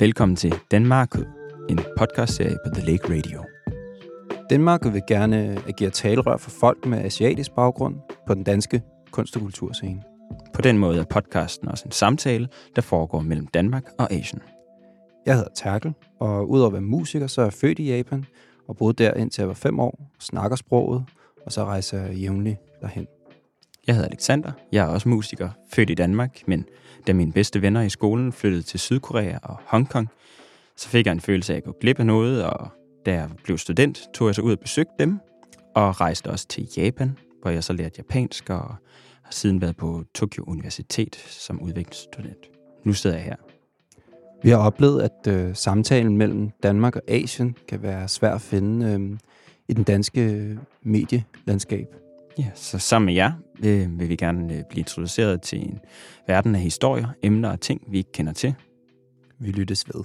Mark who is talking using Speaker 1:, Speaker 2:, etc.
Speaker 1: Velkommen til Danmark, en podcastserie på The Lake Radio.
Speaker 2: Danmark vil gerne agere talerør for folk med asiatisk baggrund på den danske kunst- og kulturscene.
Speaker 1: På den måde er podcasten også en samtale, der foregår mellem Danmark og Asien.
Speaker 2: Jeg hedder Terkel, og udover at være musiker, så er jeg født i Japan og boede der indtil jeg var fem år, snakker sproget, og så rejser jeg jævnligt derhen.
Speaker 1: Jeg hedder Alexander. Jeg er også musiker, født i Danmark, men da mine bedste venner i skolen flyttede til Sydkorea og Hongkong, så fik jeg en følelse af at gå glip af noget, og da jeg blev student, tog jeg så ud og besøgte dem, og rejste også til Japan, hvor jeg så lærte japansk, og har siden været på Tokyo Universitet som udviklingsstudent. Nu sidder jeg her.
Speaker 2: Vi har oplevet, at øh, samtalen mellem Danmark og Asien kan være svær at finde øh, i den danske øh, medielandskab.
Speaker 1: Ja, så sammen med jer øh, vil vi gerne øh, blive introduceret til en verden af historier, emner og ting, vi ikke kender til.
Speaker 2: Vi lyttes ved.